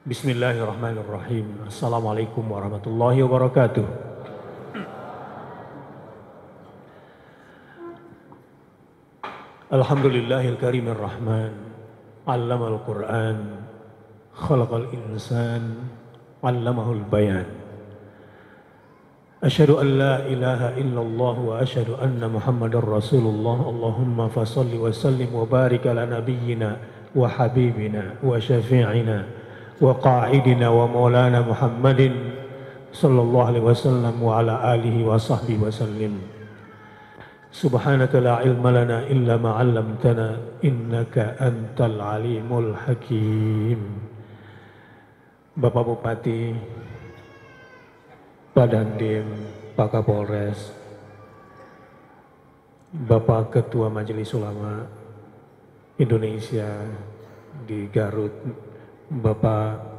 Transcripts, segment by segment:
Bismillahirrahmanirrahim. Assalamualaikum warahmatullahi wabarakatuh. Alhamdulillahil karimir rahman. Allamal Qur'an. Khalaqal insan. Allamahul bayan. Asyhadu an la ilaha illallah wa asyhadu anna Muhammadar Rasulullah. Allahumma fasalli wa sallim wa barik ala nabiyyina wa habibina wa syafi'ina وقاعدنا ومولانا محمد صلى الله عليه وسلم وعلى آله وصحبه وسلم سبحانك لا علم لنا إلا ما علمتنا إنك أنت العليم الحكيم Bapak Bupati, Pak Dandim, Pak Kapolres, Bapak Ketua Majelis Ulama Indonesia di Garut, Bapak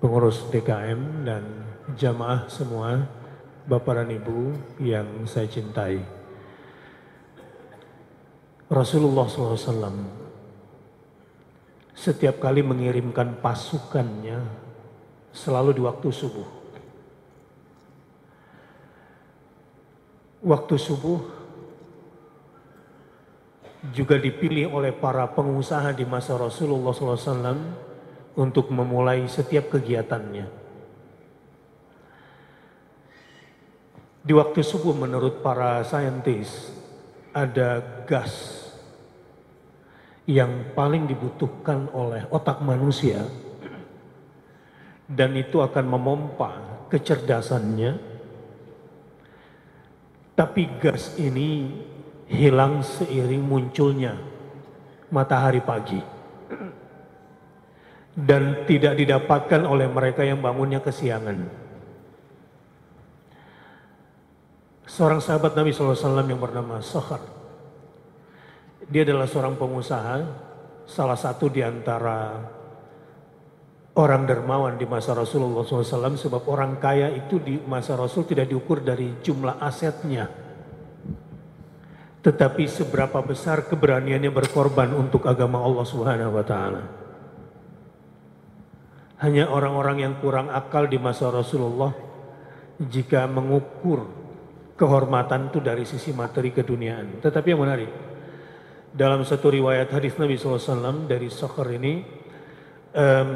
pengurus DKM dan jamaah semua, Bapak dan Ibu yang saya cintai. Rasulullah SAW setiap kali mengirimkan pasukannya selalu di waktu subuh. Waktu subuh juga dipilih oleh para pengusaha di masa Rasulullah SAW untuk memulai setiap kegiatannya. Di waktu subuh menurut para saintis ada gas yang paling dibutuhkan oleh otak manusia dan itu akan memompa kecerdasannya. Tapi gas ini hilang seiring munculnya matahari pagi dan tidak didapatkan oleh mereka yang bangunnya kesiangan. Seorang sahabat Nabi SAW yang bernama Sohar. Dia adalah seorang pengusaha, salah satu di antara orang dermawan di masa Rasulullah SAW sebab orang kaya itu di masa Rasul tidak diukur dari jumlah asetnya. Tetapi seberapa besar keberaniannya berkorban untuk agama Allah Subhanahu wa taala. Hanya orang-orang yang kurang akal di masa Rasulullah jika mengukur kehormatan itu dari sisi materi keduniaan. Tetapi yang menarik, dalam satu riwayat hadis Nabi SAW dari Sokhar ini um,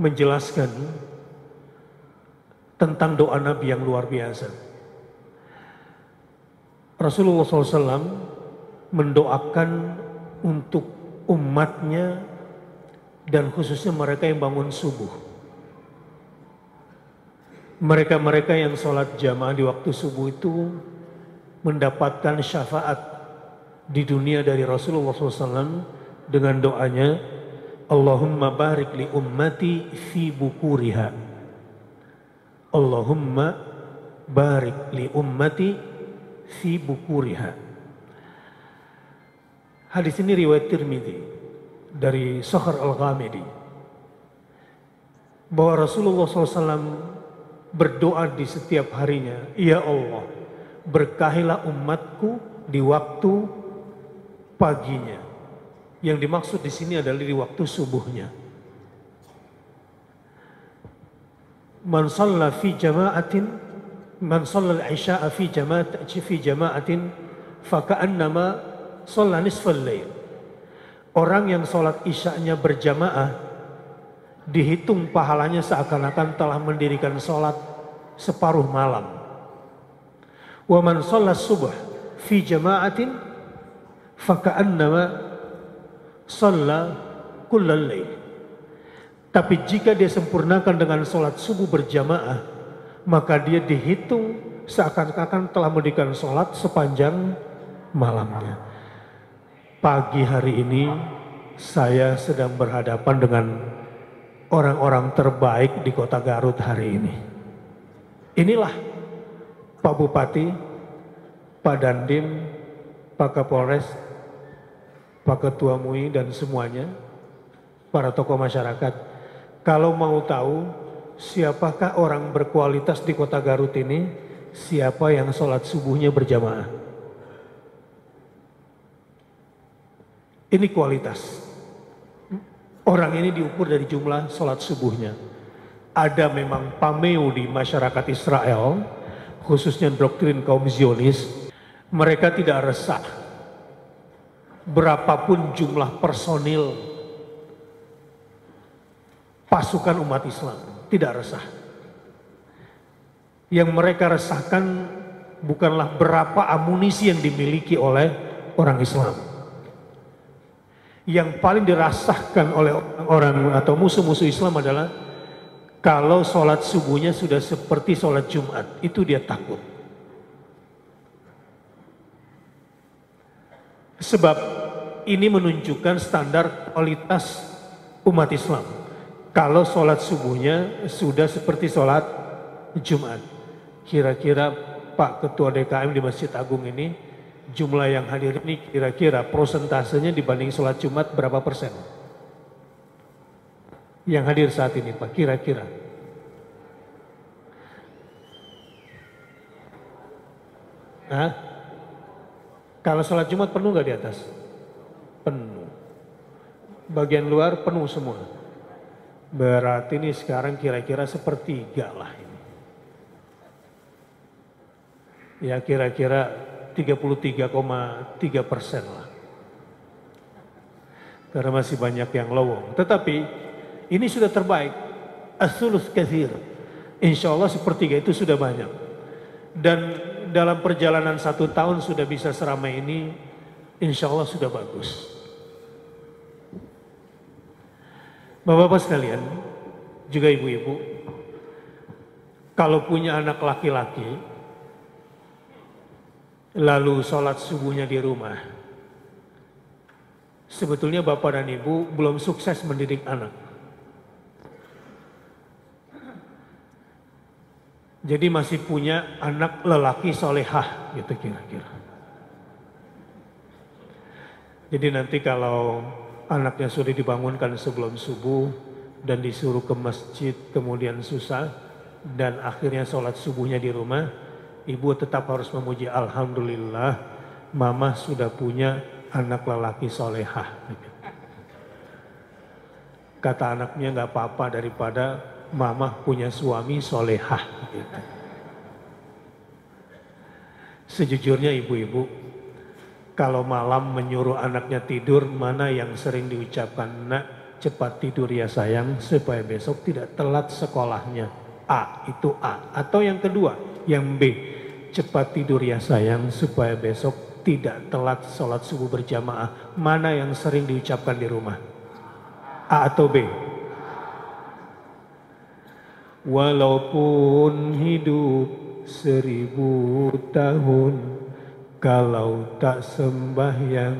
menjelaskan tentang doa Nabi yang luar biasa. Rasulullah SAW mendoakan untuk umatnya dan khususnya mereka yang bangun subuh. Mereka-mereka yang sholat jamaah di waktu subuh itu mendapatkan syafaat di dunia dari Rasulullah SAW dengan doanya Allahumma barik li ummati fi bukuriha. Allahumma barik li ummati fi bukuriha. Hadis ini riwayat Tirmidzi dari Sohar Al-Ghamidi bahwa Rasulullah SAW berdoa di setiap harinya, Ya Allah, berkahilah umatku di waktu paginya. Yang dimaksud di sini adalah di waktu subuhnya. Man fi jama'atin man shalla al-isya'a fi jama'atin fi jama'atin fa ka'annama nisfal lail. Orang yang sholat isyaknya berjamaah dihitung pahalanya seakan-akan telah mendirikan sholat separuh malam. Wa man sholat subuh fi jama'atin faka'annama sholat kullal. Tapi jika dia sempurnakan dengan sholat subuh berjamaah, maka dia dihitung seakan-akan telah mendirikan sholat sepanjang malamnya. Pagi hari ini saya sedang berhadapan dengan orang-orang terbaik di kota Garut hari ini. Inilah Pak Bupati, Pak Dandim, Pak Kapolres, Pak Ketua MUI dan semuanya, para tokoh masyarakat. Kalau mau tahu siapakah orang berkualitas di kota Garut ini, siapa yang sholat subuhnya berjamaah. Ini kualitas. Orang ini diukur dari jumlah sholat subuhnya. Ada memang pameo di masyarakat Israel, khususnya doktrin kaum Zionis, mereka tidak resah. Berapapun jumlah personil pasukan umat Islam, tidak resah. Yang mereka resahkan bukanlah berapa amunisi yang dimiliki oleh orang Islam yang paling dirasakan oleh orang atau musuh-musuh Islam adalah kalau sholat subuhnya sudah seperti sholat Jumat, itu dia takut. Sebab ini menunjukkan standar kualitas umat Islam. Kalau sholat subuhnya sudah seperti sholat Jumat. Kira-kira Pak Ketua DKM di Masjid Agung ini jumlah yang hadir ini kira-kira prosentasenya dibanding sholat Jumat berapa persen? Yang hadir saat ini Pak, kira-kira. Nah, kalau sholat Jumat penuh nggak di atas? Penuh. Bagian luar penuh semua. Berarti ini sekarang kira-kira sepertiga lah ini. Ya kira-kira 33,3 persen lah. Karena masih banyak yang lowong. Tetapi ini sudah terbaik. Asulus kathir. Insya Allah sepertiga itu sudah banyak. Dan dalam perjalanan satu tahun sudah bisa seramai ini. Insya Allah sudah bagus. Bapak-bapak sekalian, juga ibu-ibu, kalau punya anak laki-laki, lalu sholat subuhnya di rumah. Sebetulnya bapak dan ibu belum sukses mendidik anak. Jadi masih punya anak lelaki solehah gitu kira-kira. Jadi nanti kalau anaknya sudah dibangunkan sebelum subuh dan disuruh ke masjid kemudian susah dan akhirnya sholat subuhnya di rumah, ibu tetap harus memuji Alhamdulillah mama sudah punya anak lelaki solehah. Kata anaknya nggak apa-apa daripada mama punya suami solehah. Sejujurnya ibu-ibu, kalau malam menyuruh anaknya tidur, mana yang sering diucapkan, nak cepat tidur ya sayang, supaya besok tidak telat sekolahnya. A, itu A. Atau yang kedua, yang B, cepat tidur ya sayang supaya besok tidak telat sholat subuh berjamaah. Mana yang sering diucapkan di rumah? A atau B? Walaupun hidup seribu tahun kalau tak sembahyang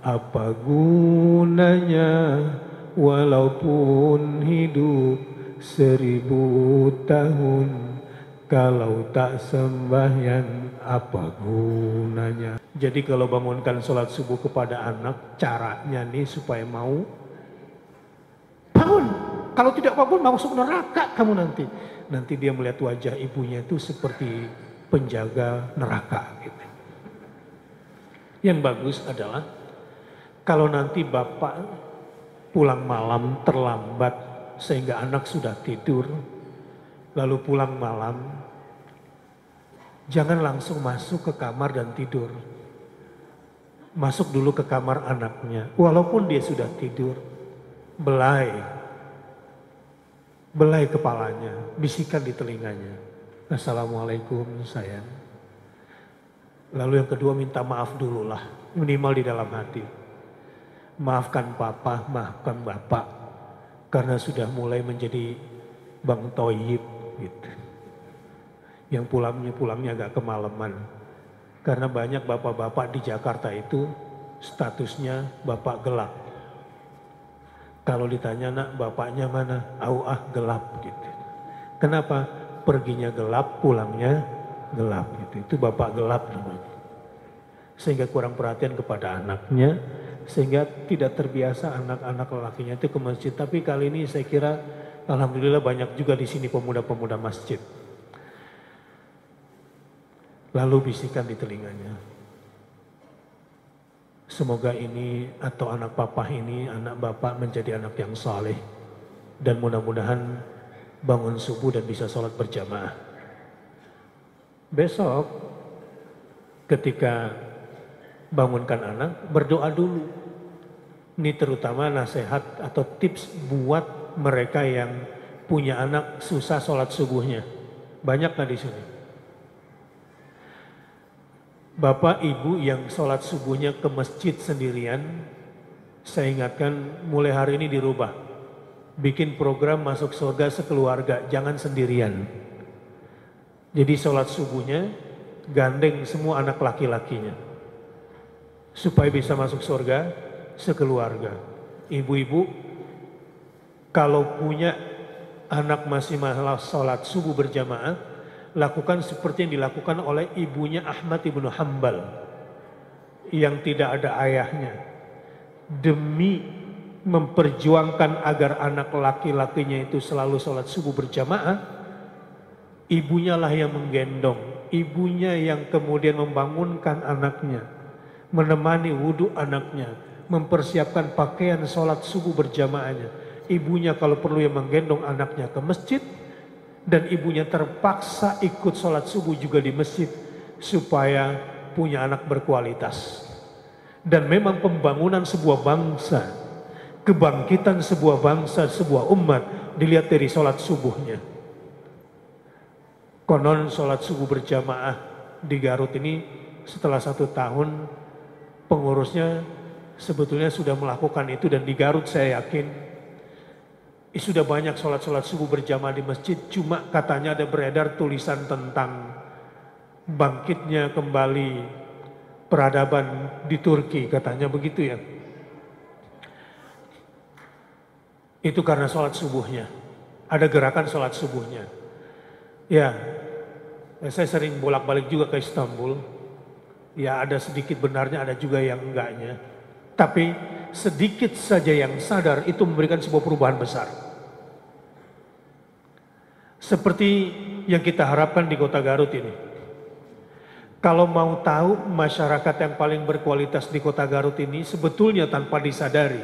apa gunanya walaupun hidup seribu tahun kalau tak sembahyang apa gunanya? Jadi kalau bangunkan sholat subuh kepada anak, caranya nih supaya mau bangun. Kalau tidak bangun masuk neraka kamu nanti. Nanti dia melihat wajah ibunya itu seperti penjaga neraka. Gitu. Yang bagus adalah kalau nanti bapak pulang malam terlambat sehingga anak sudah tidur, lalu pulang malam, jangan langsung masuk ke kamar dan tidur. Masuk dulu ke kamar anaknya, walaupun dia sudah tidur, belai, belai kepalanya, bisikan di telinganya. Assalamualaikum sayang. Lalu yang kedua minta maaf dulu lah, minimal di dalam hati. Maafkan papa, maafkan bapak, karena sudah mulai menjadi Bang Toyib gitu. Yang pulangnya pulangnya agak kemalaman. Karena banyak bapak-bapak di Jakarta itu statusnya bapak gelap. Kalau ditanya nak bapaknya mana? Au ah gelap gitu. Kenapa? Perginya gelap, pulangnya gelap gitu. Itu bapak gelap namanya. Sehingga kurang perhatian kepada anaknya, sehingga tidak terbiasa anak-anak lelakinya itu ke masjid. Tapi kali ini saya kira Alhamdulillah banyak juga di sini pemuda-pemuda masjid. Lalu bisikan di telinganya. Semoga ini atau anak papa ini, anak bapak menjadi anak yang saleh dan mudah-mudahan bangun subuh dan bisa sholat berjamaah. Besok ketika bangunkan anak berdoa dulu. Ini terutama nasihat atau tips buat mereka yang punya anak susah sholat subuhnya. Banyak nggak di sini? Bapak ibu yang sholat subuhnya ke masjid sendirian, saya ingatkan mulai hari ini dirubah. Bikin program masuk surga sekeluarga, jangan sendirian. Jadi sholat subuhnya gandeng semua anak laki-lakinya. Supaya bisa masuk surga sekeluarga. Ibu-ibu kalau punya anak masih masalah sholat subuh berjamaah, lakukan seperti yang dilakukan oleh ibunya Ahmad ibnu Hambal yang tidak ada ayahnya. Demi memperjuangkan agar anak laki-lakinya itu selalu sholat subuh berjamaah ibunya lah yang menggendong. Ibunya yang kemudian membangunkan anaknya menemani wudhu anaknya mempersiapkan pakaian sholat subuh berjamaahnya ibunya kalau perlu yang menggendong anaknya ke masjid dan ibunya terpaksa ikut sholat subuh juga di masjid supaya punya anak berkualitas. Dan memang pembangunan sebuah bangsa, kebangkitan sebuah bangsa, sebuah umat dilihat dari sholat subuhnya. Konon sholat subuh berjamaah di Garut ini setelah satu tahun pengurusnya sebetulnya sudah melakukan itu dan di Garut saya yakin sudah banyak sholat-sholat subuh berjamaah di masjid, cuma katanya ada beredar tulisan tentang bangkitnya kembali peradaban di Turki, katanya begitu ya. Itu karena sholat subuhnya, ada gerakan sholat subuhnya. Ya, saya sering bolak-balik juga ke Istanbul. Ya ada sedikit benarnya, ada juga yang enggaknya. Tapi sedikit saja yang sadar itu memberikan sebuah perubahan besar. Seperti yang kita harapkan di kota Garut ini. Kalau mau tahu masyarakat yang paling berkualitas di kota Garut ini sebetulnya tanpa disadari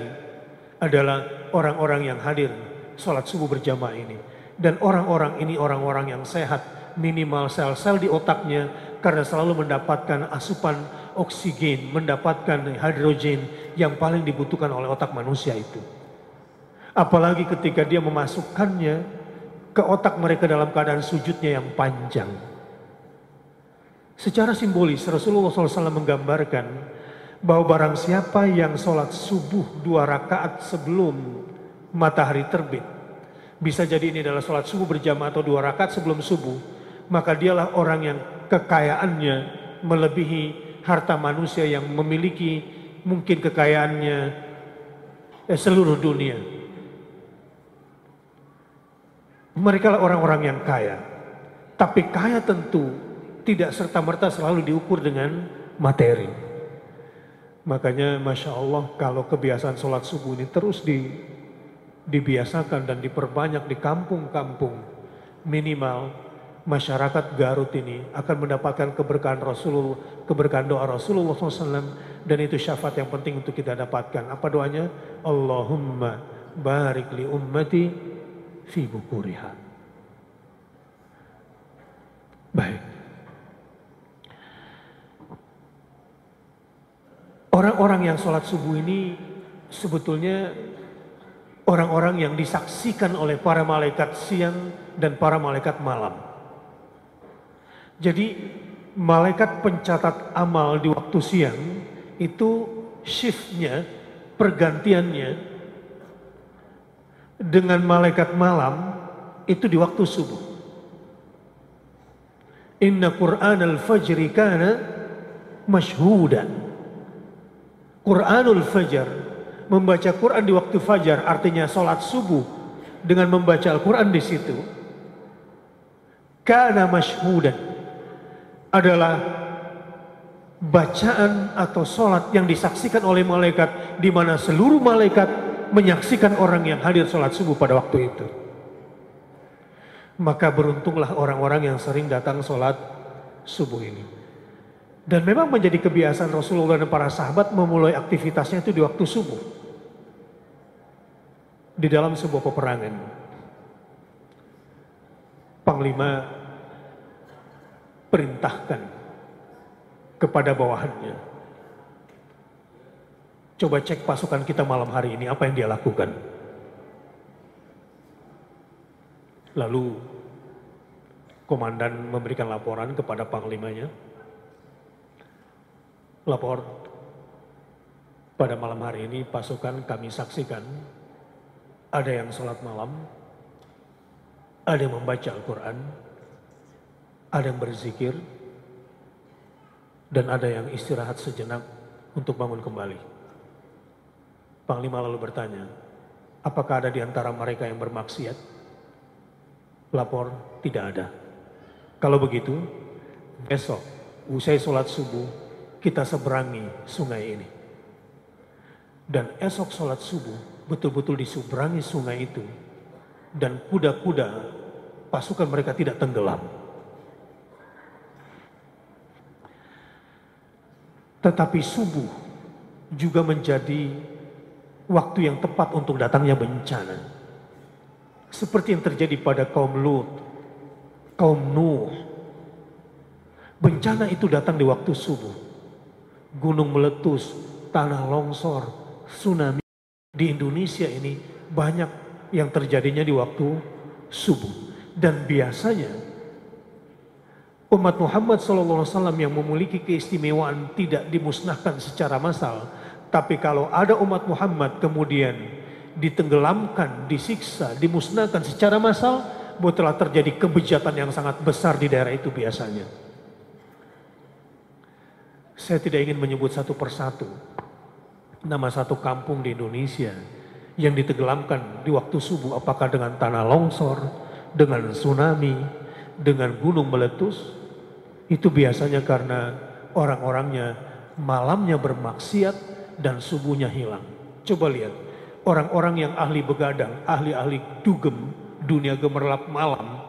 adalah orang-orang yang hadir sholat subuh berjamaah ini. Dan orang-orang ini orang-orang yang sehat, minimal sel-sel di otaknya karena selalu mendapatkan asupan oksigen, mendapatkan hidrogen yang paling dibutuhkan oleh otak manusia itu. Apalagi ketika dia memasukkannya ke otak mereka dalam keadaan sujudnya yang panjang. Secara simbolis Rasulullah SAW menggambarkan bahwa barang siapa yang sholat subuh dua rakaat sebelum matahari terbit. Bisa jadi ini adalah sholat subuh berjamaah atau dua rakaat sebelum subuh. Maka dialah orang yang kekayaannya melebihi harta manusia yang memiliki mungkin kekayaannya eh, seluruh dunia. Mereka lah orang-orang yang kaya. Tapi kaya tentu tidak serta-merta selalu diukur dengan materi. Makanya Masya Allah kalau kebiasaan sholat subuh ini terus di, dibiasakan dan diperbanyak di kampung-kampung minimal masyarakat Garut ini akan mendapatkan keberkahan Rasulullah, keberkahan doa Rasulullah SAW dan itu syafaat yang penting untuk kita dapatkan. Apa doanya? Allahumma barik li ummati fi bukuriha. Baik. Orang-orang yang sholat subuh ini sebetulnya orang-orang yang disaksikan oleh para malaikat siang dan para malaikat malam. Jadi malaikat pencatat amal di waktu siang itu shiftnya, pergantiannya dengan malaikat malam itu di waktu subuh. Inna Qur'an al-fajri kana mashhudan. Qur'anul Fajr, membaca Quran di waktu fajar artinya sholat subuh dengan membaca Al-Quran di situ. Kana mashhudan adalah bacaan atau sholat yang disaksikan oleh malaikat di mana seluruh malaikat menyaksikan orang yang hadir sholat subuh pada waktu itu. Maka beruntunglah orang-orang yang sering datang sholat subuh ini. Dan memang menjadi kebiasaan Rasulullah dan para sahabat memulai aktivitasnya itu di waktu subuh. Di dalam sebuah peperangan. Panglima perintahkan kepada bawahannya. Coba cek pasukan kita malam hari ini apa yang dia lakukan. Lalu komandan memberikan laporan kepada panglimanya. Lapor, pada malam hari ini pasukan kami saksikan ada yang sholat malam, ada yang membaca Al-Quran, ada yang berzikir, dan ada yang istirahat sejenak untuk bangun kembali. Panglima lalu bertanya, apakah ada di antara mereka yang bermaksiat? Lapor, tidak ada. Kalau begitu, besok usai sholat subuh, kita seberangi sungai ini. Dan esok sholat subuh, betul-betul diseberangi sungai itu. Dan kuda-kuda pasukan mereka tidak tenggelam. Tetapi subuh juga menjadi waktu yang tepat untuk datangnya bencana. Seperti yang terjadi pada kaum Lut, kaum Nuh. Bencana itu datang di waktu subuh. Gunung meletus, tanah longsor, tsunami. Di Indonesia ini banyak yang terjadinya di waktu subuh. Dan biasanya umat Muhammad SAW yang memiliki keistimewaan tidak dimusnahkan secara massal. Tapi kalau ada umat Muhammad kemudian ditenggelamkan, disiksa, dimusnahkan secara massal, telah terjadi kebejatan yang sangat besar di daerah itu biasanya. Saya tidak ingin menyebut satu persatu nama satu kampung di Indonesia yang ditenggelamkan di waktu subuh apakah dengan tanah longsor, dengan tsunami, dengan gunung meletus. Itu biasanya karena orang-orangnya malamnya bermaksiat dan subuhnya hilang. Coba lihat, orang-orang yang ahli begadang, ahli-ahli dugem, dunia gemerlap malam,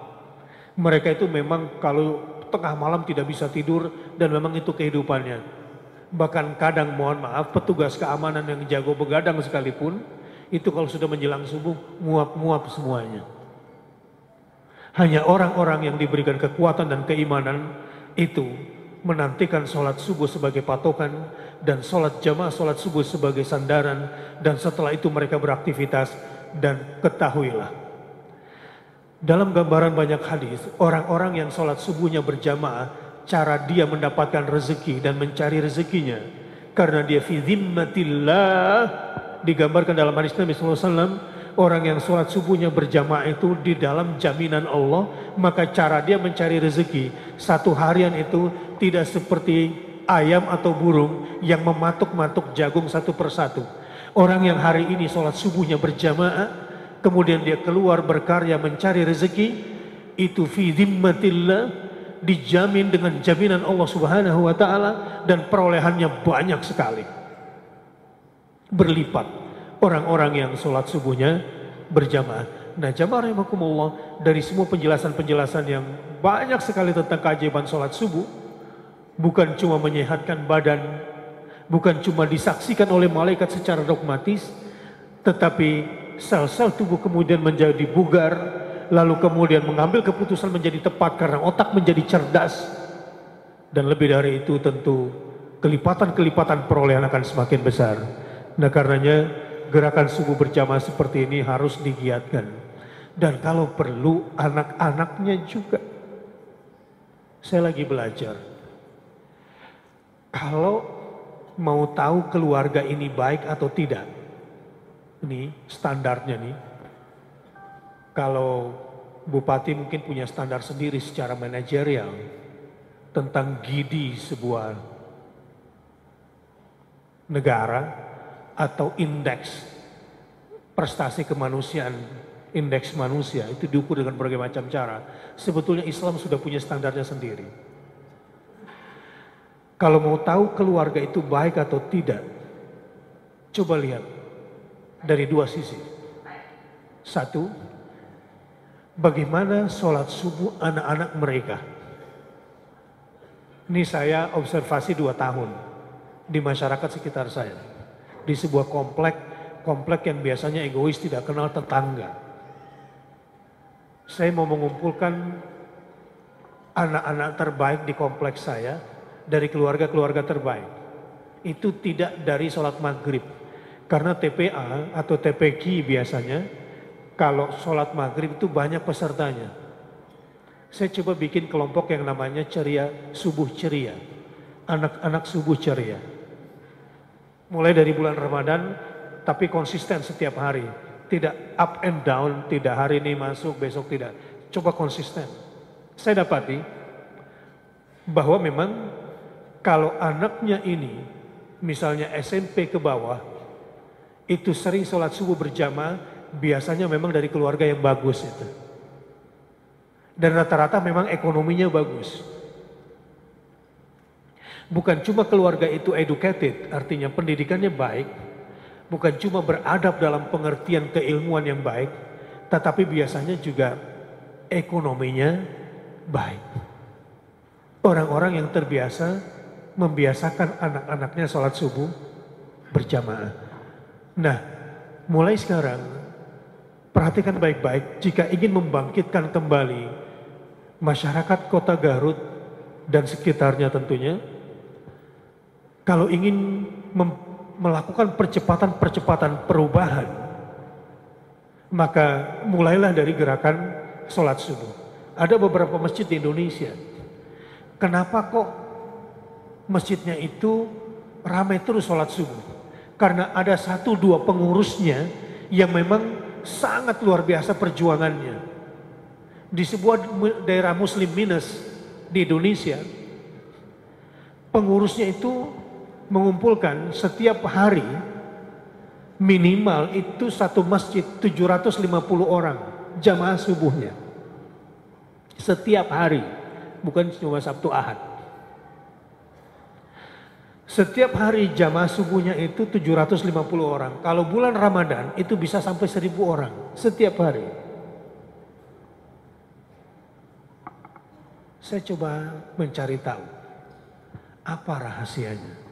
mereka itu memang kalau tengah malam tidak bisa tidur dan memang itu kehidupannya. Bahkan kadang mohon maaf petugas keamanan yang jago begadang sekalipun itu kalau sudah menjelang subuh muap-muap semuanya. Hanya orang-orang yang diberikan kekuatan dan keimanan itu menantikan sholat subuh sebagai patokan dan sholat jamaah sholat subuh sebagai sandaran dan setelah itu mereka beraktivitas dan ketahuilah. Dalam gambaran banyak hadis orang-orang yang sholat subuhnya berjamaah cara dia mendapatkan rezeki dan mencari rezekinya karena dia fi digambarkan dalam hadis Nabi SAW orang yang sholat subuhnya berjamaah itu di dalam jaminan Allah maka cara dia mencari rezeki satu harian itu tidak seperti ayam atau burung yang mematuk-matuk jagung satu persatu. Orang yang hari ini sholat subuhnya berjamaah, kemudian dia keluar berkarya mencari rezeki, itu fi dhimmatillah, dijamin dengan jaminan Allah subhanahu wa ta'ala, dan perolehannya banyak sekali. Berlipat orang-orang yang sholat subuhnya berjamaah. Nah jamaah rahimakumullah dari semua penjelasan-penjelasan yang banyak sekali tentang keajaiban sholat subuh, bukan cuma menyehatkan badan, bukan cuma disaksikan oleh malaikat secara dogmatis, tetapi sel-sel tubuh kemudian menjadi bugar, lalu kemudian mengambil keputusan menjadi tepat karena otak menjadi cerdas. Dan lebih dari itu tentu kelipatan-kelipatan perolehan akan semakin besar. Nah karenanya gerakan subuh berjamaah seperti ini harus digiatkan. Dan kalau perlu anak-anaknya juga. Saya lagi belajar kalau mau tahu keluarga ini baik atau tidak, ini standarnya nih. Kalau bupati mungkin punya standar sendiri secara manajerial tentang gidi sebuah negara atau indeks prestasi kemanusiaan, indeks manusia itu diukur dengan berbagai macam cara. Sebetulnya Islam sudah punya standarnya sendiri. Kalau mau tahu keluarga itu baik atau tidak, coba lihat dari dua sisi. Satu, bagaimana sholat subuh anak-anak mereka. Ini saya observasi dua tahun di masyarakat sekitar saya. Di sebuah komplek, komplek yang biasanya egois tidak kenal tetangga. Saya mau mengumpulkan anak-anak terbaik di kompleks saya dari keluarga-keluarga terbaik. Itu tidak dari sholat maghrib. Karena TPA atau TPQ biasanya kalau sholat maghrib itu banyak pesertanya. Saya coba bikin kelompok yang namanya ceria subuh ceria. Anak-anak subuh ceria. Mulai dari bulan Ramadan tapi konsisten setiap hari. Tidak up and down, tidak hari ini masuk, besok tidak. Coba konsisten. Saya dapati bahwa memang kalau anaknya ini misalnya SMP ke bawah itu sering sholat subuh berjamaah biasanya memang dari keluarga yang bagus itu. Dan rata-rata memang ekonominya bagus. Bukan cuma keluarga itu educated, artinya pendidikannya baik. Bukan cuma beradab dalam pengertian keilmuan yang baik, tetapi biasanya juga ekonominya baik. Orang-orang yang terbiasa membiasakan anak-anaknya sholat subuh berjamaah. Nah, mulai sekarang perhatikan baik-baik jika ingin membangkitkan kembali masyarakat kota Garut dan sekitarnya tentunya kalau ingin melakukan percepatan-percepatan perubahan, maka mulailah dari gerakan sholat subuh. Ada beberapa masjid di Indonesia. Kenapa kok masjidnya itu ramai terus sholat subuh? Karena ada satu dua pengurusnya yang memang sangat luar biasa perjuangannya. Di sebuah daerah muslim minus di Indonesia, pengurusnya itu mengumpulkan setiap hari minimal itu satu masjid 750 orang jamaah subuhnya. Setiap hari, bukan cuma Sabtu Ahad. Setiap hari jamaah subuhnya itu 750 orang. Kalau bulan Ramadan itu bisa sampai 1000 orang setiap hari. Saya coba mencari tahu apa rahasianya.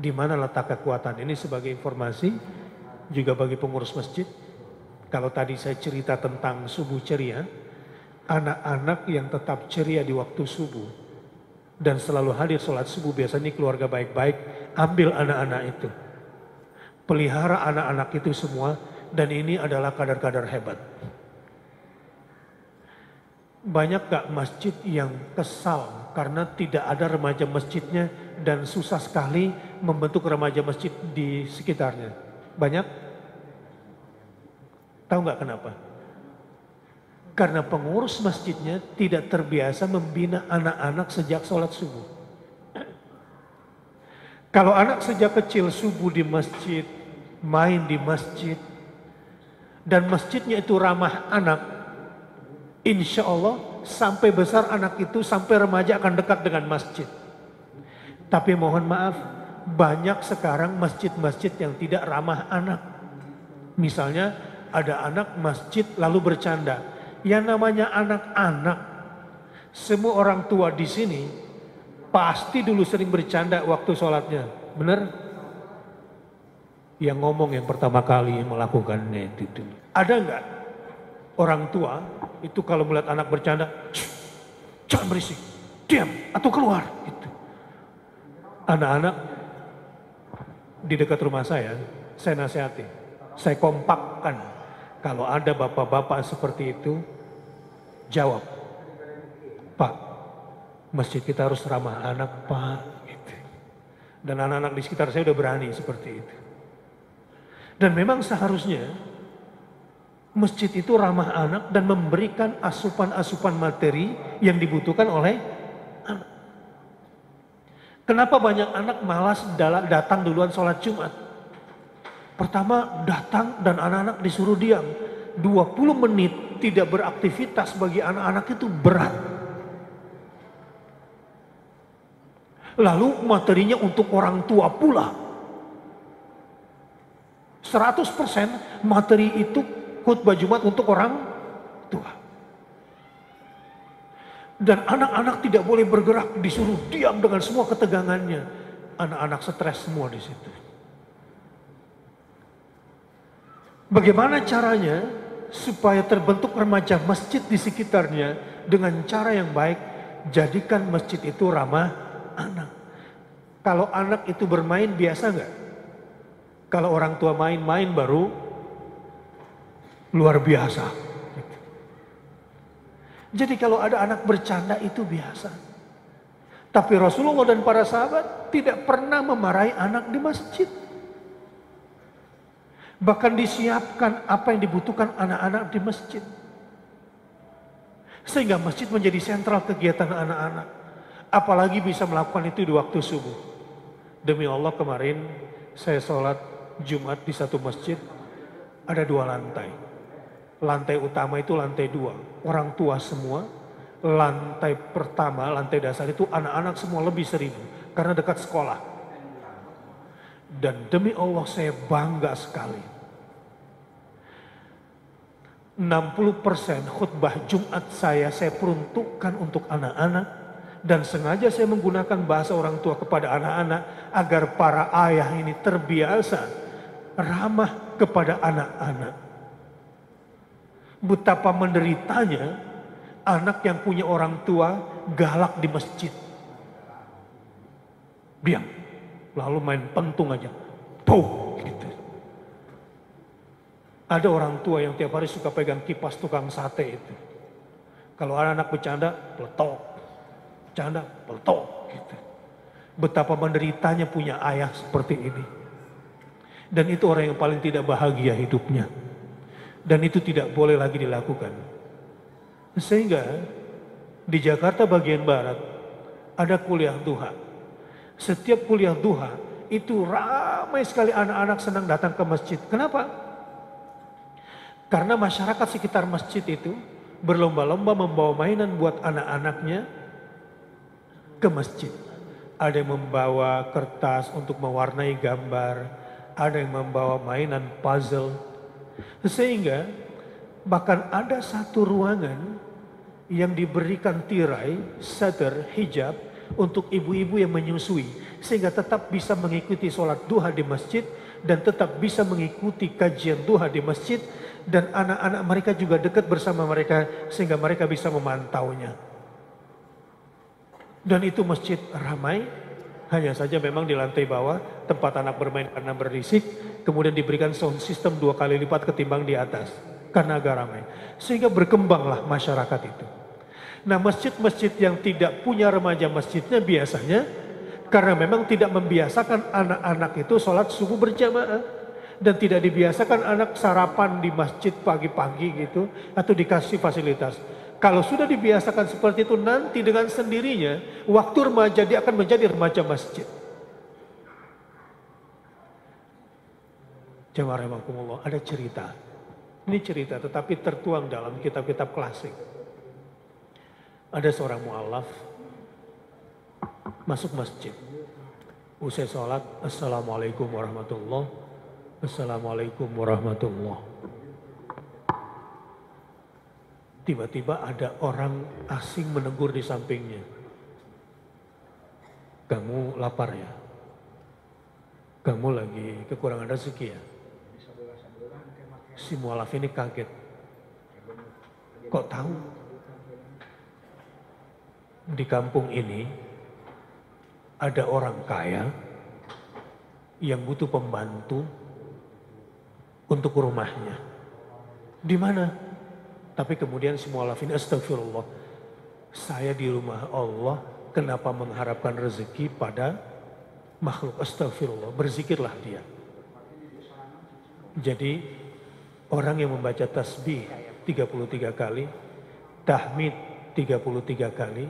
Di mana letak kekuatan ini sebagai informasi juga bagi pengurus masjid. Kalau tadi saya cerita tentang subuh ceria, anak-anak yang tetap ceria di waktu subuh dan selalu hadir sholat subuh biasanya keluarga baik-baik, ambil anak-anak itu. Pelihara anak-anak itu semua dan ini adalah kadar-kadar hebat. Banyak gak masjid yang kesal karena tidak ada remaja masjidnya dan susah sekali membentuk remaja masjid di sekitarnya. Banyak? Tahu nggak kenapa? Karena pengurus masjidnya tidak terbiasa membina anak-anak sejak sholat subuh. Kalau anak sejak kecil subuh di masjid, main di masjid, dan masjidnya itu ramah anak, insya Allah sampai besar anak itu sampai remaja akan dekat dengan masjid. Tapi mohon maaf, banyak sekarang masjid-masjid yang tidak ramah anak. Misalnya ada anak masjid lalu bercanda. Yang namanya anak-anak, semua orang tua di sini pasti dulu sering bercanda waktu sholatnya. Benar? Yang ngomong yang pertama kali melakukannya itu. Ada nggak orang tua itu kalau melihat anak bercanda, jangan berisik, diam atau keluar. Gitu anak-anak di dekat rumah saya, saya nasihati, saya kompakkan. Kalau ada bapak-bapak seperti itu, jawab, Pak, masjid kita harus ramah anak, Pak. Gitu. Dan anak-anak di sekitar saya udah berani seperti itu. Dan memang seharusnya masjid itu ramah anak dan memberikan asupan-asupan materi yang dibutuhkan oleh Kenapa banyak anak malas datang duluan sholat Jumat? Pertama datang dan anak-anak disuruh diam. 20 menit tidak beraktivitas bagi anak-anak itu berat. Lalu materinya untuk orang tua pula. 100% materi itu khutbah Jumat untuk orang tua. Dan anak-anak tidak boleh bergerak, disuruh diam dengan semua ketegangannya. Anak-anak stres semua di situ. Bagaimana caranya supaya terbentuk remaja masjid di sekitarnya dengan cara yang baik? Jadikan masjid itu ramah anak. Kalau anak itu bermain biasa nggak? Kalau orang tua main-main baru luar biasa. Jadi kalau ada anak bercanda itu biasa. Tapi Rasulullah dan para sahabat tidak pernah memarahi anak di masjid. Bahkan disiapkan apa yang dibutuhkan anak-anak di masjid. Sehingga masjid menjadi sentral kegiatan anak-anak. Apalagi bisa melakukan itu di waktu subuh. Demi Allah kemarin saya sholat Jumat di satu masjid. Ada dua lantai. Lantai utama itu lantai dua. Orang tua semua. Lantai pertama, lantai dasar itu anak-anak semua lebih seribu. Karena dekat sekolah. Dan demi Allah saya bangga sekali. 60% khutbah Jumat saya saya peruntukkan untuk anak-anak dan sengaja saya menggunakan bahasa orang tua kepada anak-anak agar para ayah ini terbiasa ramah kepada anak-anak betapa menderitanya anak yang punya orang tua galak di masjid. Diam. Lalu main pentung aja. Tuh, gitu. Ada orang tua yang tiap hari suka pegang kipas tukang sate itu. Kalau anak-anak bercanda, peletok. Bercanda, peletok. Gitu. Betapa menderitanya punya ayah seperti ini. Dan itu orang yang paling tidak bahagia hidupnya. Dan itu tidak boleh lagi dilakukan. Sehingga di Jakarta bagian barat ada kuliah duha. Setiap kuliah duha itu ramai sekali anak-anak senang datang ke masjid. Kenapa? Karena masyarakat sekitar masjid itu berlomba-lomba membawa mainan buat anak-anaknya ke masjid. Ada yang membawa kertas untuk mewarnai gambar, ada yang membawa mainan puzzle, sehingga bahkan ada satu ruangan yang diberikan tirai, sadar, hijab untuk ibu-ibu yang menyusui. Sehingga tetap bisa mengikuti sholat duha di masjid dan tetap bisa mengikuti kajian duha di masjid. Dan anak-anak mereka juga dekat bersama mereka sehingga mereka bisa memantaunya. Dan itu masjid ramai, hanya saja memang di lantai bawah tempat anak bermain karena berisik kemudian diberikan sound system dua kali lipat ketimbang di atas karena agak ramai. Sehingga berkembanglah masyarakat itu. Nah masjid-masjid yang tidak punya remaja masjidnya biasanya karena memang tidak membiasakan anak-anak itu sholat subuh berjamaah dan tidak dibiasakan anak sarapan di masjid pagi-pagi gitu atau dikasih fasilitas. Kalau sudah dibiasakan seperti itu nanti dengan sendirinya waktu remaja dia akan menjadi remaja masjid. Rahimakumullah, ada cerita. Ini cerita tetapi tertuang dalam kitab-kitab klasik. Ada seorang mu'alaf masuk masjid. Usai sholat, Assalamualaikum warahmatullah. Assalamualaikum warahmatullah. Tiba-tiba ada orang asing menegur di sampingnya. Kamu lapar ya? Kamu lagi kekurangan rezeki ya? Si mualaf ini kaget. Kok tahu? Di kampung ini ada orang kaya yang butuh pembantu untuk rumahnya. Di mana? Tapi kemudian si mualaf ini astagfirullah. Saya di rumah Allah kenapa mengharapkan rezeki pada makhluk astagfirullah. Berzikirlah dia. Jadi Orang yang membaca tasbih 33 kali, tahmid 33 kali,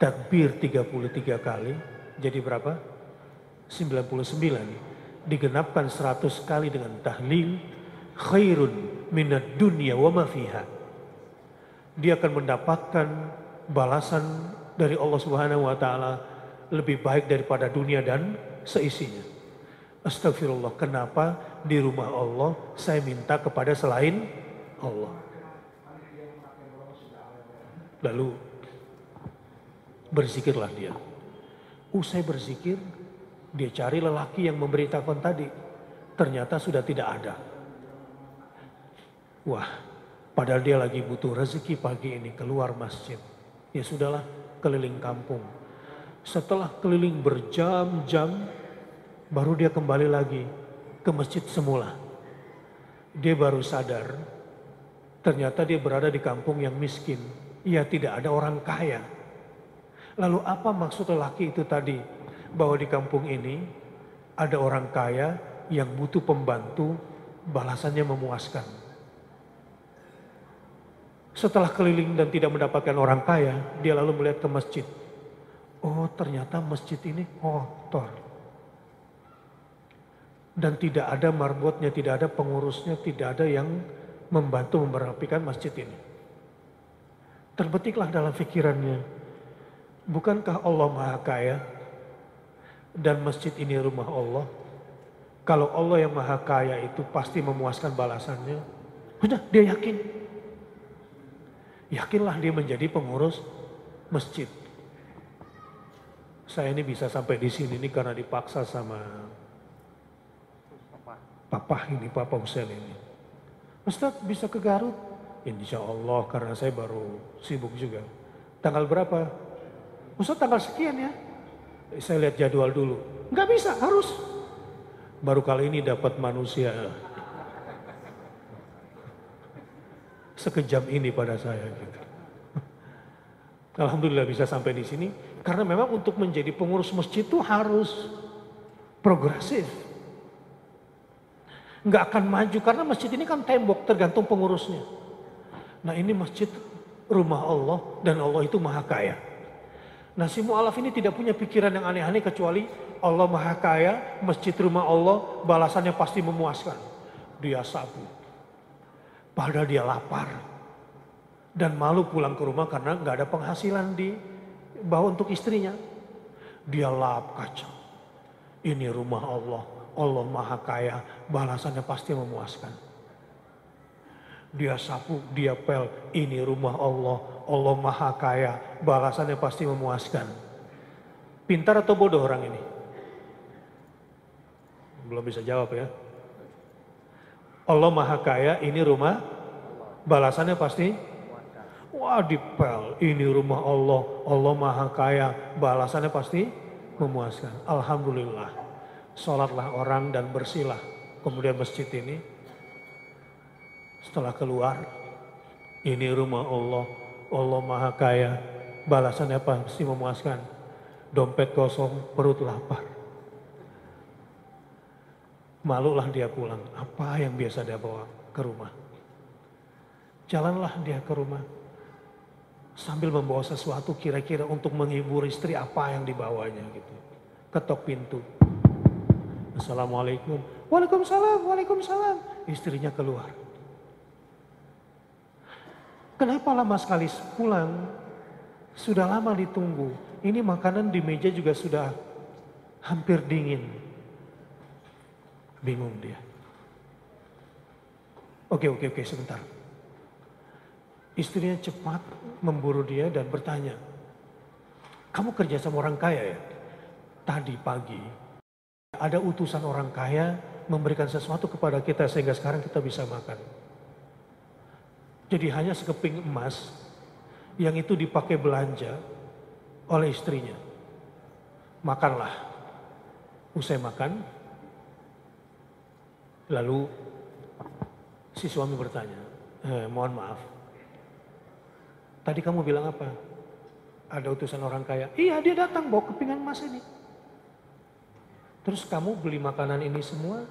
takbir 33 kali, jadi berapa? 99. Digenapkan 100 kali dengan tahlil, khairun minat dunia wa ma fiha. Dia akan mendapatkan balasan dari Allah Subhanahu wa taala lebih baik daripada dunia dan seisinya. Astagfirullah, kenapa di rumah Allah saya minta kepada selain Allah? Lalu Berzikirlah dia. Usai berzikir, dia cari lelaki yang memberitakan tadi. Ternyata sudah tidak ada. Wah, padahal dia lagi butuh rezeki pagi ini keluar masjid. Ya sudahlah, keliling kampung. Setelah keliling berjam-jam, baru dia kembali lagi ke masjid semula. Dia baru sadar, ternyata dia berada di kampung yang miskin. Ia tidak ada orang kaya. Lalu apa maksud lelaki itu tadi? Bahwa di kampung ini ada orang kaya yang butuh pembantu, balasannya memuaskan. Setelah keliling dan tidak mendapatkan orang kaya, dia lalu melihat ke masjid. Oh ternyata masjid ini kotor. Dan tidak ada marbotnya, tidak ada pengurusnya, tidak ada yang membantu merapikan masjid ini. Terbetiklah dalam pikirannya, bukankah Allah Maha Kaya dan masjid ini rumah Allah? Kalau Allah yang Maha Kaya itu pasti memuaskan balasannya. Sudah, dia yakin. Yakinlah dia menjadi pengurus masjid. Saya ini bisa sampai di sini ini karena dipaksa sama papa ini, papa Hussein ini. Ustaz bisa ke Garut? Insya Allah karena saya baru sibuk juga. Tanggal berapa? Ustaz tanggal sekian ya. Saya lihat jadwal dulu. Enggak bisa, harus. Baru kali ini dapat manusia sekejam ini pada saya gitu. Alhamdulillah bisa sampai di sini karena memang untuk menjadi pengurus masjid itu harus progresif nggak akan maju karena masjid ini kan tembok tergantung pengurusnya. Nah ini masjid rumah Allah dan Allah itu maha kaya. Nah si mu'alaf ini tidak punya pikiran yang aneh-aneh kecuali Allah maha kaya, masjid rumah Allah balasannya pasti memuaskan. Dia sabu. Padahal dia lapar. Dan malu pulang ke rumah karena nggak ada penghasilan di bawa untuk istrinya. Dia lap kacau. Ini rumah Allah Allah maha kaya, balasannya pasti memuaskan. Dia sapu, dia pel, ini rumah Allah, Allah maha kaya, balasannya pasti memuaskan. Pintar atau bodoh orang ini? Belum bisa jawab ya. Allah maha kaya, ini rumah, balasannya pasti Wah dipel, ini rumah Allah, Allah maha kaya, balasannya pasti memuaskan. Alhamdulillah sholatlah orang dan bersihlah kemudian masjid ini. Setelah keluar, ini rumah Allah, Allah Maha Kaya, balasannya pasti memuaskan. Dompet kosong, perut lapar. Malulah dia pulang, apa yang biasa dia bawa ke rumah. Jalanlah dia ke rumah, sambil membawa sesuatu kira-kira untuk menghibur istri apa yang dibawanya gitu. Ketok pintu. Assalamualaikum. Waalaikumsalam, waalaikumsalam. Istrinya keluar. Kenapa lama sekali pulang? Sudah lama ditunggu. Ini makanan di meja juga sudah hampir dingin. Bingung dia. Oke, oke, oke, sebentar. Istrinya cepat memburu dia dan bertanya, kamu kerja sama orang kaya ya? Tadi pagi ada utusan orang kaya memberikan sesuatu kepada kita sehingga sekarang kita bisa makan. Jadi hanya sekeping emas yang itu dipakai belanja oleh istrinya. Makanlah. Usai makan, lalu si suami bertanya, eh, mohon maaf, tadi kamu bilang apa? Ada utusan orang kaya. Iya dia datang bawa kepingan emas ini. Terus kamu beli makanan ini semua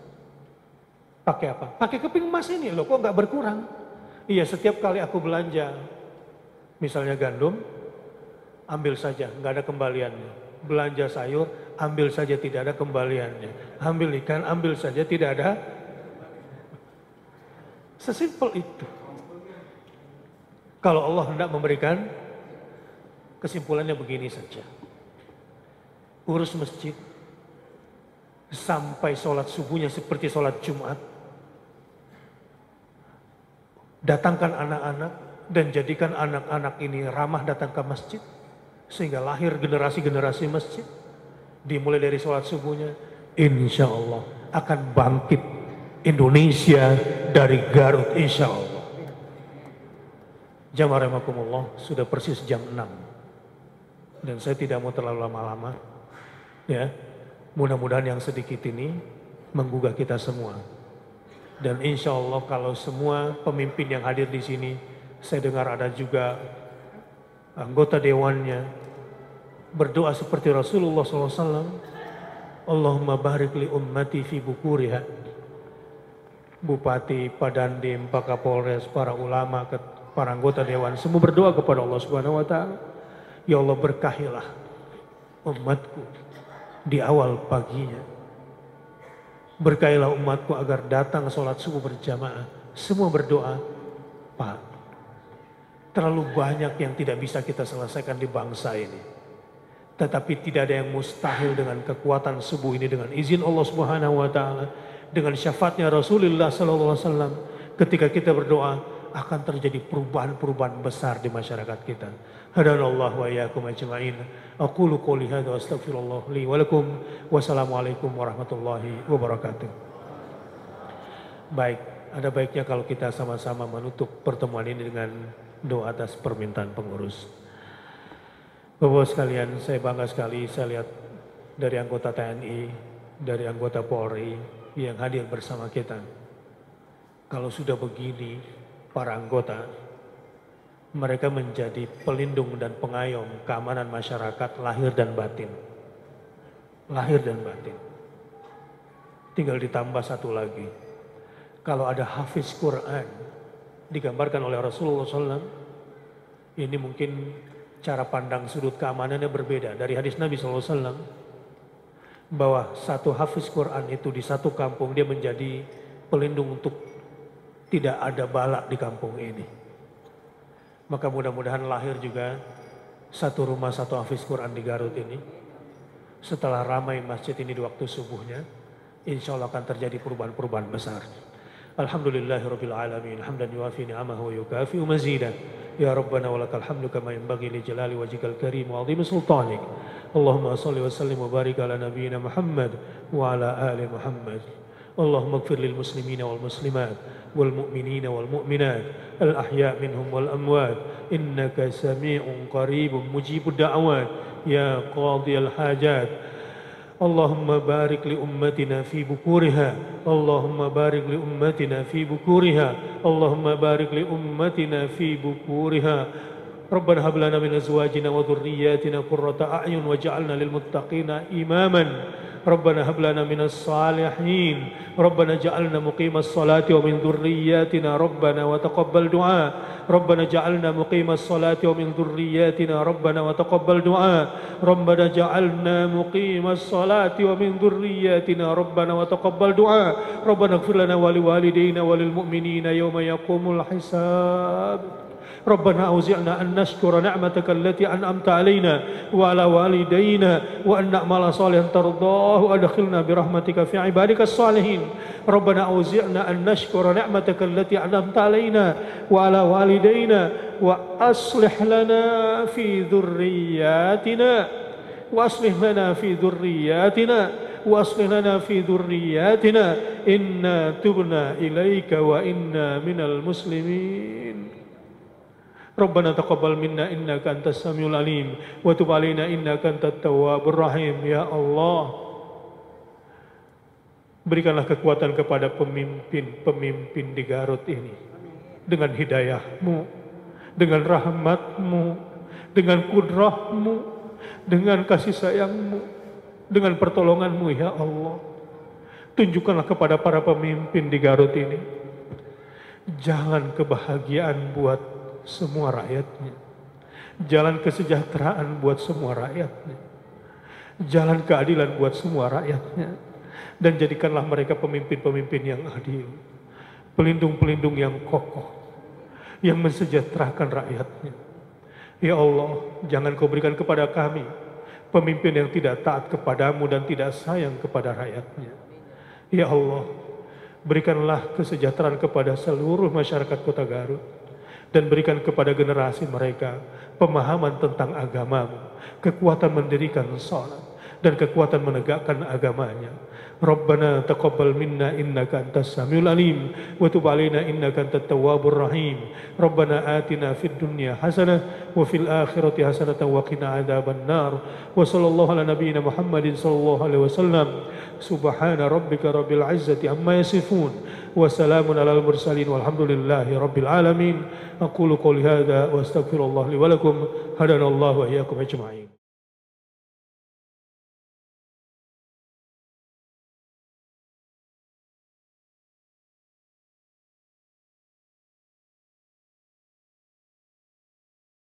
pakai apa? Pakai keping emas ini loh, kok nggak berkurang? Iya, setiap kali aku belanja, misalnya gandum, ambil saja, nggak ada kembaliannya. Belanja sayur, ambil saja tidak ada kembaliannya. Ambil ikan, ambil saja tidak ada. Sesimpel itu. Kalau Allah hendak memberikan, kesimpulannya begini saja. Urus masjid, sampai sholat subuhnya seperti sholat Jumat. Datangkan anak-anak dan jadikan anak-anak ini ramah datang ke masjid. Sehingga lahir generasi-generasi masjid. Dimulai dari sholat subuhnya. Insya Allah akan bangkit Indonesia dari Garut insya Allah. Jamaah sudah persis jam 6. Dan saya tidak mau terlalu lama-lama. Ya, mudah-mudahan yang sedikit ini menggugah kita semua. Dan insya Allah kalau semua pemimpin yang hadir di sini, saya dengar ada juga anggota dewannya berdoa seperti Rasulullah SAW. Allahumma barik li ummati fi bukuriha. Bupati, Padandim, Pak Kapolres, para ulama, para anggota dewan, semua berdoa kepada Allah Subhanahu wa taala. Ya Allah berkahilah umatku di awal paginya Berkailah umatku agar datang sholat subuh berjamaah. Semua berdoa, Pak. Terlalu banyak yang tidak bisa kita selesaikan di bangsa ini. Tetapi tidak ada yang mustahil dengan kekuatan subuh ini dengan izin Allah Subhanahu wa taala, dengan syafaatnya Rasulullah sallallahu alaihi wasallam. Ketika kita berdoa, akan terjadi perubahan-perubahan besar di masyarakat kita. Hadanallahu wa iyyakum ajma'in. Aqulu qouli hadza wa astaghfirullah li wa lakum. Wassalamualaikum warahmatullahi wabarakatuh. Baik, ada baiknya kalau kita sama-sama menutup pertemuan ini dengan doa atas permintaan pengurus. Bapak sekalian, saya bangga sekali saya lihat dari anggota TNI, dari anggota Polri yang hadir bersama kita. Kalau sudah begini, para anggota, mereka menjadi pelindung dan pengayom keamanan masyarakat lahir dan batin. Lahir dan batin. Tinggal ditambah satu lagi. Kalau ada hafiz Quran, digambarkan oleh Rasulullah SAW, ini mungkin cara pandang sudut keamanannya berbeda dari hadis Nabi SAW. Bahwa satu hafiz Quran itu di satu kampung dia menjadi pelindung untuk tidak ada balak di kampung ini. Maka mudah-mudahan lahir juga satu rumah satu hafiz Quran di Garut ini. Setelah ramai masjid ini di waktu subuhnya, insya Allah akan terjadi perubahan-perubahan besar. Alhamdulillahirabbil alamin hamdan yuafi ni'amahu yukafi mazidah. Ya Rabbana wa lakal hamdu kama yanbaghi li jalali wajhikal karim wa 'azimi sultanik. Allahumma salli wa sallim wa barik ala nabiyyina Muhammad wa ala والمؤمنين والمؤمنات الأحياء منهم والأموات. إنك سميع قريب مجيب الدعوات. يا قاضي الحاجات. اللهم بارك لأمتنا في بكورها. اللهم بارك لأمتنا في بكورها. اللهم بارك لأمتنا في بكورها. ربنا هب لنا من أزواجنا وذرياتنا قرة أعين واجعلنا للمتقين إماما ربنا هب لنا من الصالحين ربنا جعلنا مقيم الصلاة ومن ذرياتنا ربنا وتقبل دعاء ربنا جعلنا مقيم الصلاة ومن ذرياتنا ربنا وتقبل دعاء ربنا جعلنا مقيم الصلاة ومن ذرياتنا ربنا وتقبل دعاء ربنا اغفر لنا ولوالدينا وللمؤمنين يوم يقوم الحساب ربنا أوزعنا أن نشكر نعمتك التي أنعمت علينا وعلى والدينا وأن نعمل صالحا ترضاه وأدخلنا برحمتك في عبادك الصالحين. ربنا أوزعنا أن نشكر نعمتك التي أنعمت علينا وعلى والدينا وأصلح لنا في ذرياتنا وأصلح لنا في ذرياتنا وأصلح لنا في ذرياتنا. إنا تبنا إليك وإنا من المسلمين. ربنا تقبل منا إنك أنت السميع العليم وتب علينا إنك أنت التواب الرحيم يا الله Berikanlah kekuatan kepada pemimpin-pemimpin di Garut ini. Dengan hidayahmu, dengan rahmatmu, dengan kudrahmu, dengan kasih sayangmu, dengan pertolonganmu ya Allah. Tunjukkanlah kepada para pemimpin di Garut ini. Jangan kebahagiaan buat semua rakyatnya. Jalan kesejahteraan buat semua rakyatnya. Jalan keadilan buat semua rakyatnya. Dan jadikanlah mereka pemimpin-pemimpin yang adil. Pelindung-pelindung yang kokoh. Yang mensejahterakan rakyatnya. Ya Allah, jangan kau berikan kepada kami pemimpin yang tidak taat kepadamu dan tidak sayang kepada rakyatnya. Ya Allah, berikanlah kesejahteraan kepada seluruh masyarakat kota Garut dan berikan kepada generasi mereka pemahaman tentang agamamu, kekuatan mendirikan sholat, dan kekuatan menegakkan agamanya. Rabbana taqabbal minna innaka antas samiul alim wa tub alaina innaka antat tawwabur rahim. Rabbana atina fid dunya hasanah wa fil akhirati hasanah wa qina adzaban nar. Wa sallallahu ala nabiyyina Muhammadin sallallahu alaihi wasallam. Subhana rabbika rabbil izzati amma yasifun. وسلام على المرسلين والحمد لله رب العالمين. أقول قولي هذا وأستغفر الله لي ولكم. هدنا الله وإياكم أجمعين.